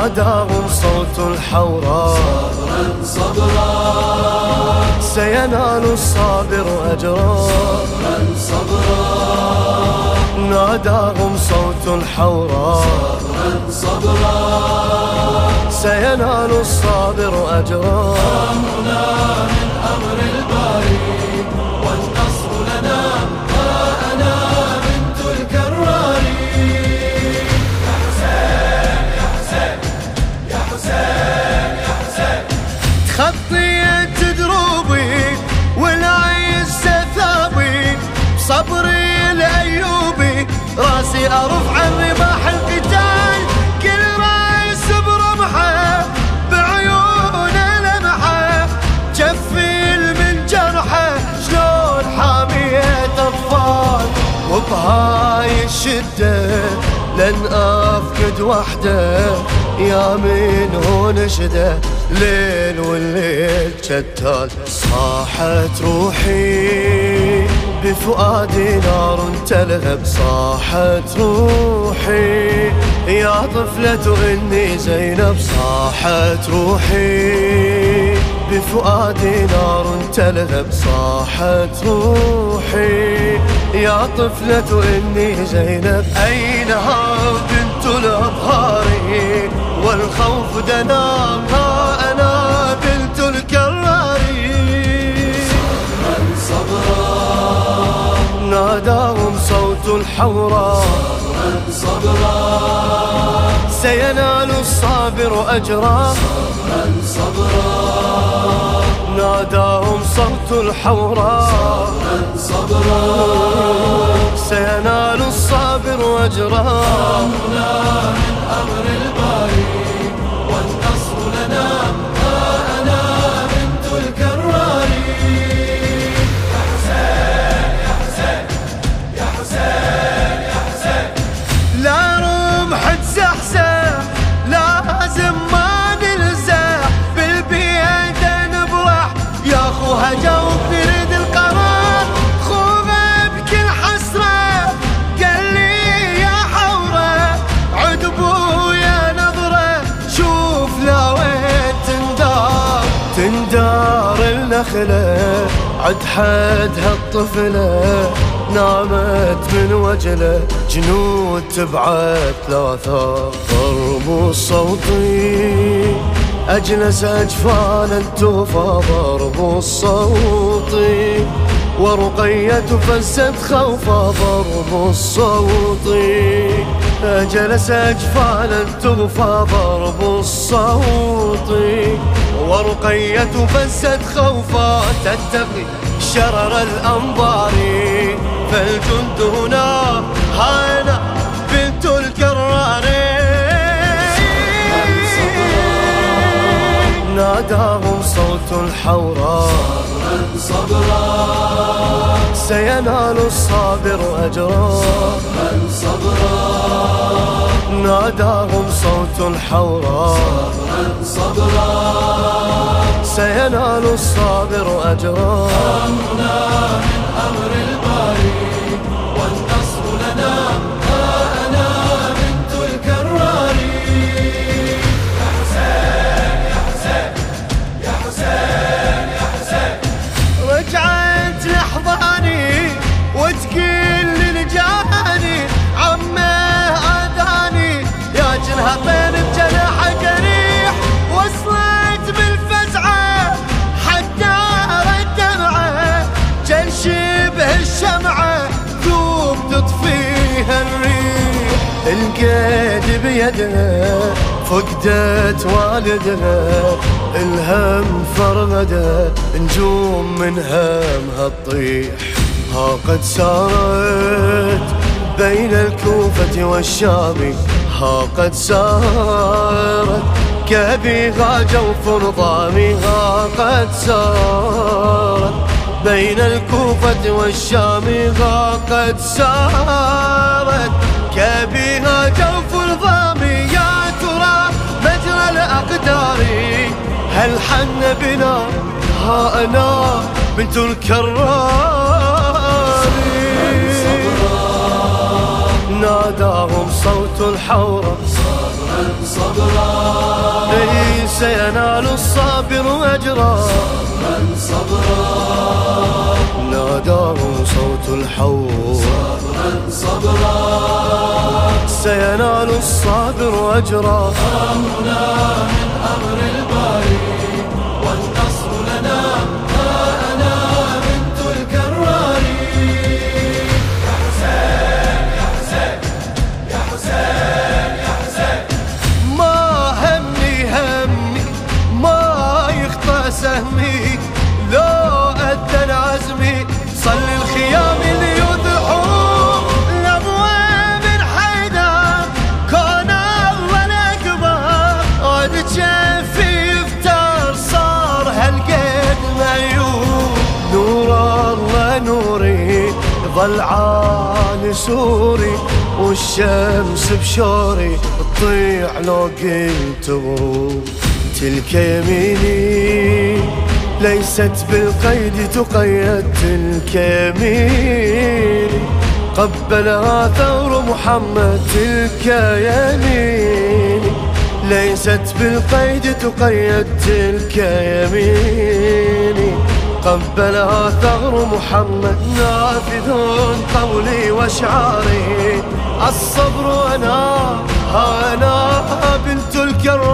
ناداهم صوت الحوراء صبرا صبرا سينال الصابر أجرا. صبرا صبرا ناداهم صوت الحوراء صبرا صبرا سينال الصابر أجرا. أمرنا من أمر تخطيت دروبي والعز ثابي بصبري الأيوبي راسي أرفع الرماح القتال كل رايس برمحة بعيونه لمحة جفيل من جرحة شلون حامية أطفال وبهاي الشدة لن أفقد وحدة يا من هو نشده ليل والليل شتال صاحت روحي بفؤادي نار تلهب. صاحت روحي يا طفلة إني زينب. صاحت روحي بفؤادي نار تلهب. صاحت روحي يا طفلة إني زينب. أينها بنت الأبهار والخوف دنا الحوراء صبرا سينال الصابر أجرا. صبرا صبرا ناداهم صوت الحوراء صبرا سينال الصابر أجرا. من أمر الباري النخلة عد حدها الطفلة نامت من وجله جنود تبعت ثلاثة ضرب صوتي أجلس أجفانا توفى. ضرب الصوت ورقية فزت خوفا. ضرب الصوت أجلس أجفانا توفى. ضرب الصوت ورقية فزت خوفا تتقي شرر الأنظار فالجند هنا هانا بنت الكرار. ناداهم صوت الحوراء صبرا سينال الصابر أجرا. صبرا ناداهم صوت الحوراء. صبرا سينال الصابر أجرا. أمرنا من أمر الباري والنصر لنا أنا بنت الكراري يا حسين يا حسين يا حسين يا حسين رجعت لحظاني وتقول بيدها فقدت والدها الهم فرغدها نجوم من همها تطيح ها قد سارت بين الكوفة والشام ها قد سارت كبيها جوف نظامي ها قد سارت بين الكوفة والشام ها قد سارت كبيها جوف ها أنا بنت الكرار ناداهم صوت الحورة. صبرا صبرا ليس ينال الصابر أجرا. صبرا صبرا ناداه صوت الحوض صبرا صبرا سينال الصابر أجرا. أمرنا من أمر الباري عالي سوري والشمس بشوري تطيع لو قلت تلك يميني ليست بالقيد تقيد تلك يميني. قبلها ثور محمد تلك يميني. ليست بالقيد تقيد تلك يميني. قبله ثغر محمد نافذون قولي وأشعاري. الصبر أنا أنا بنت الكرم.